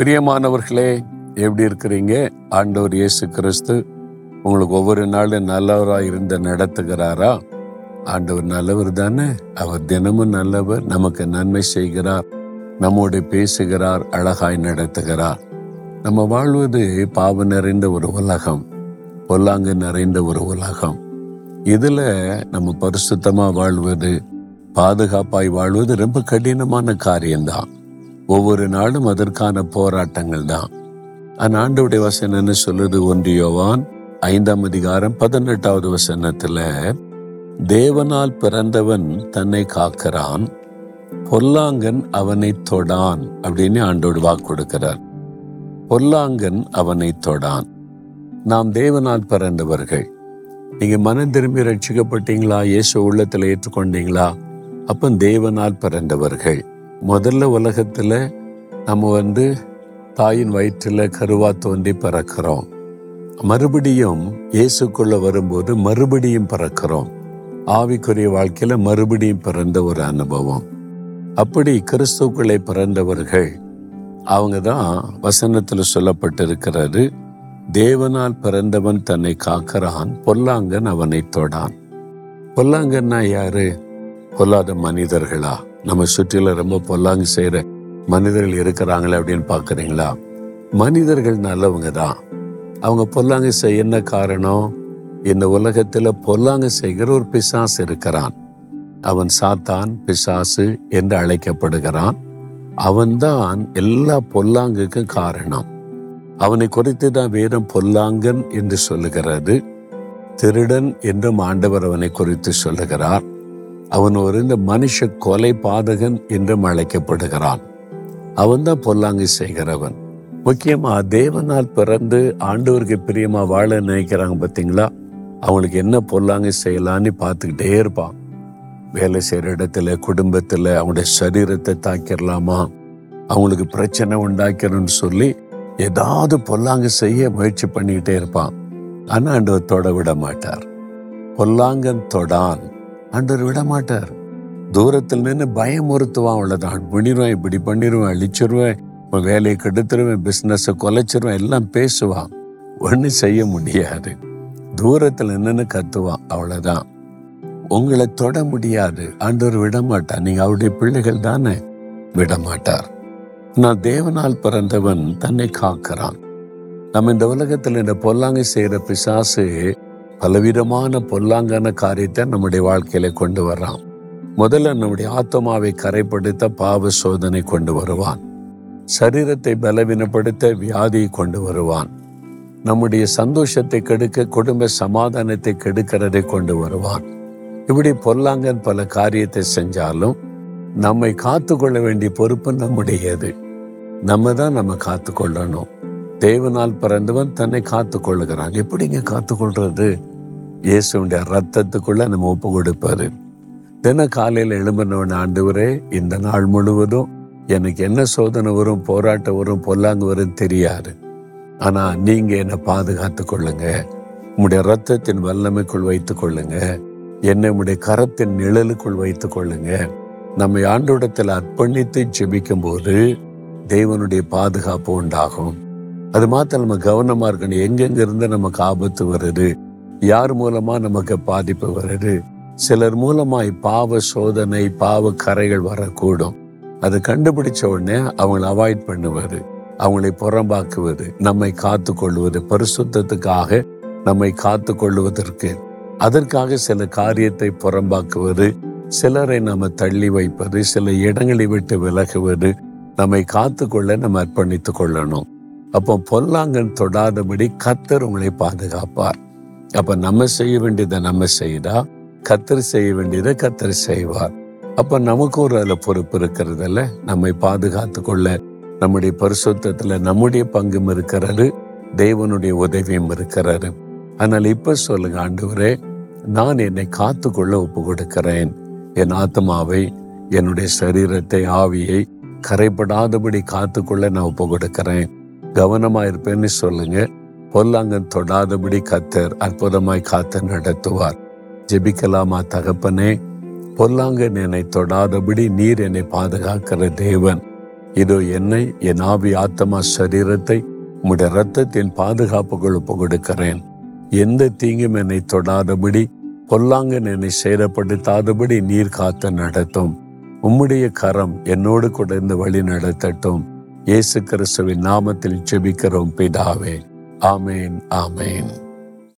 பிரியமானவர்களே எப்படி இருக்கிறீங்க? ஆண்டவர் இயேசு கிறிஸ்து உங்களுக்கு ஒவ்வொரு நாளும் நல்லவராக இருந்த நடத்துகிறாரா? ஆண்டவர் நல்லவர் தானே? அவர் தினமும் நல்லவர் நமக்கு நன்மை செய்கிறார் நம்மோடு பேசுகிறார் அழகாய் நடத்துகிறார். நம்ம வாழ்வது பாவ நிறைந்த ஒரு உலகம் பொல்லாங்கு நிறைந்த ஒரு உலகம். இதில் நம்ம பரிசுத்தமாக வாழ்வது பாதுகாப்பாய் வாழ்வது ரொம்ப கடினமான காரியம்தான். ஒவ்வொரு நாளும் அதற்கான போராட்டங்கள் தான். அந்த ஆண்டவுடைய வசனம் என்ன சொல்லுது? ஒன்றியோவான் ஐந்தாம் அதிகாரம் பதினெட்டாவது வசனத்துல தேவனால் பிறந்தவன் தன்னை காக்கிறான் பொல்லாங்கன் அவனை தொடான் அப்படின்னு ஆண்டோடு வாக்கு கொடுக்கிறார். பொல்லாங்கன் அவனை தொடான். நாம் தேவனால் பிறந்தவர்கள். நீங்க மனம் திரும்பி ரட்சிக்கப்பட்டீங்களா? இயேசு உள்ளத்துல ஏற்றுக்கொண்டீங்களா? அப்ப தேவனால் பிறந்தவர்கள். முதல்ல உலகத்தில் நம்ம வந்து தாயின் வயிற்றில் கருவா தோன்றி பிறக்கிறோம். மறுபடியும் இயேசுக்குள்ள வரும்போது மறுபடியும் பிறக்கிறோம். ஆவிக்குரிய வாழ்க்கையில் மறுபடியும் பிறந்த ஒரு அனுபவம். அப்படி கிறிஸ்துக்குள்ளே பிறந்தவர்கள் அவங்க தான் வசனத்தில் சொல்லப்பட்டிருக்கிறது தேவனால் பிறந்தவன் தன்னை காக்கிறான் பொல்லாங்கன் அவனை தொடான். பொல்லாங்கன்னா யாரு? பொல்லாத மனிதர்களா? நம்ம சுற்றில ரொம்ப பொல்லாங்கு செய்யற மனிதர்கள் இருக்கிறாங்களே அப்படின்னு பாக்குறீங்களா? மனிதர்கள் நல்லவங்க தான். அவங்க பொல்லாங்கு செய்ய என்ன காரணம்? இந்த உலகத்துல பொல்லாங்கு செய்கிற ஒரு பிசாசு இருக்கிறான். அவன் சாத்தான் பிசாசு என்று அழைக்கப்படுகிறான். அவன்தான் எல்லா பொல்லாங்குக்கும் காரணம். அவனை குறித்து தான் வேதம் பொல்லாங்கன் என்று சொல்லுகிறது. திருடன் என்றும் ஆண்டவர் அவனை குறித்து சொல்லுகிறார். அவன் ஒரு இந்த மனுஷ கொலை பாதகன் என்றும் அழைக்கப்படுகிறான். அவன் தான் பொல்லாங்கு செய்கிறவன். முக்கியமா தேவனால் பிறந்து ஆண்டவருக்கு பிரியமா வாழ நினைக்கிறாங்க பார்த்தீங்களா? அவங்களுக்கு என்ன பொல்லாங்கு செய்யலான்னு பார்த்துக்கிட்டே இருப்பான். வேலை செய்யற இடத்துல குடும்பத்துல அவங்களுடைய சரீரத்தை தாக்கிடலாமா அவங்களுக்கு பிரச்சனை உண்டாக்கணும்னு சொல்லி ஏதாவது பொல்லாங்கு செய்ய முயற்சி பண்ணிக்கிட்டே இருப்பான். ஆனா ஆண்டவர் தொட விட மாட்டார். பொல்லாங்கன் தொடான். ஆண்டவர் விடமாட்டார். தூரத்தில் நின்று பயமுறுத்துவான் அவ்வளவுதான் பண்ணிடுவேன் இப்படி பண்ணிடுவேன் அழிச்சிருவேன் உன் வேலையை கெடுத்துருவேன் பிஸ்னஸை கொலைச்சிருவேன் எல்லாம் பேசுவான் ஒன்றும் செய்ய முடியாது. தூரத்தில் நின்று கத்துவான் அவ்வளவுதான். உங்களை தொட முடியாது. ஆண்டவர் விட நீங்கள் நீங்க அவருடைய பிள்ளைகள் தானே? விடமாட்டார். நான் தேவனால் பிறந்தவன் தன்னை காக்கிறான். நம்ம இந்த உலகத்தில் இந்த பொல்லாங்க செய்யற பிசாசு பலவிதமான பொல்லாங்கான காரியத்தை நம்முடைய வாழ்க்கையில கொண்டு வர்றான். முதல்ல நம்முடைய ஆத்மாவை கரைப்படுத்த பாவ சோதனை கொண்டு வருவான். சரீரத்தை பலவீனப்படுத்த வியாதியை கொண்டு வருவான். நம்முடைய சந்தோஷத்தை கெடுக்க குடும்ப சமாதானத்தை கெடுக்கிறதை கொண்டு வருவான். இப்படி பொல்லாங்கன் பல காரியத்தை செஞ்சாலும் நம்மை காத்து கொள்ள வேண்டிய பொறுப்பு நம்முடையது. நம்ம தான் நம்ம காத்து கொள்ளணும் தேவனால் பிறந்தவன் தன்னை காத்து கொள்ளுகிறான் எப்படிங்க காத்து கொள்றது இயேசுடைய ரத்தத்துக்குள்ள நம்ம ஒப்பு கொடுப்பாரு. தின காலையில் எழும்பினவன் ஆண்டவரே இந்த நாள் முழுவதும் எனக்கு என்ன சோதனை வரும் போராட்டம் வரும் பொல்லாங்கு வரும் தெரியாது. ஆனா நீங்க என்னை பாதுகாத்து கொள்ளுங்க. உங்களுடைய ரத்தத்தின் வல்லமைக்குள் வைத்துக் கொள்ளுங்க. என்னை உடைய கரத்தின் நிழலுக்குள் வைத்துக் கொள்ளுங்க. நம்மை ஆண்டோடத்தில் அர்ப்பணித்து ஜெபிக்கும் போது தேவனுடைய பாதுகாப்பு உண்டாகும். அது மாத்திரம் நம்ம கவனமா இருக்கணும். எங்கெங்க இருந்து நமக்கு ஆபத்து வருது யார் மூலமா நமக்கு பாதிப்பு வருது? சிலர் மூலமாய் பாவ சோதனை பாவ கரைகள் வரக்கூடும். அது கண்டுபிடிச்ச உடனே அவங்களை அவாய்ட் பண்ணுவது அவங்களை புறம்பாக்குவது நம்மை காத்து கொள்வது பரிசுத்தத்துக்காக நம்மை காத்து கொள்வதற்கு அதற்காக சில காரியத்தை புறம்பாக்குவது சிலரை நம்ம தள்ளி வைப்பது சில இடங்களை விட்டு விலகுவது நம்மை காத்து கொள்ள நம்ம அர்ப்பணித்துக் கொள்ளணும். அப்போ பொல்லாங்கன் தொடாதபடி கத்தர் உங்களை பாதுகாப்பார். அப்ப நம்ம செய்ய வேண்டியதை நம்ம செய்தா கத்தர் செய்ய வேண்டியதை கத்தர் செய்வார். அப்ப நமக்கு ஒரு அதுல பொறுப்பு இருக்கிறதுல நம்மை பாதுகாத்து கொள்ள நம்முடைய பரிசுத்தத்துல நம்முடைய பங்கும் இருக்கிறது தேவனுடைய உதவியும் இருக்கிறாரு ஆனால் இப்ப சொல்லுங்க ஆண்டவரே நான் என்னை காத்து கொள்ள ஒப்பு கொடுக்கிறேன் என் ஆத்மாவை என்னுடைய சரீரத்தை ஆவியை கரைப்படாதபடி காத்துக்கொள்ள நான் ஒப்பு கொடுக்கிறேன் கவனமா இருப்பேன்னு சொல்லுங்க. பொல்லாங்கன் தொடாதபடி கத்தர் அற்புதமாய் காத்து நடத்துவார் ஜெபிக்கலாமா தகப்பனே? பொல்லாங்கன் என்னை தொடாதபடி நீர் என்னை பாதுகாக்கிற தேவன். இதோ என்னை என் ஆவி ஆத்மா சரீரத்தை உம்முடைய ரத்தத்தின் பாதுகாப்புகள் ஒப்பு கொடுக்கிறேன் எந்த தீங்கும் என்னை தொடாதபடி பொல்லாங்கன் என்னை சேதப்படுத்தாதபடி நீர் காத்து நடத்தும். உம்முடைய கரம் என்னோடு கூட இந்த வழி நடத்தட்டும். இயேசு கிறிஸ்துவின் நாமத்தில் ஜெபிக்கிறோம் பிதாவே. ആമേൻ ആമേൻ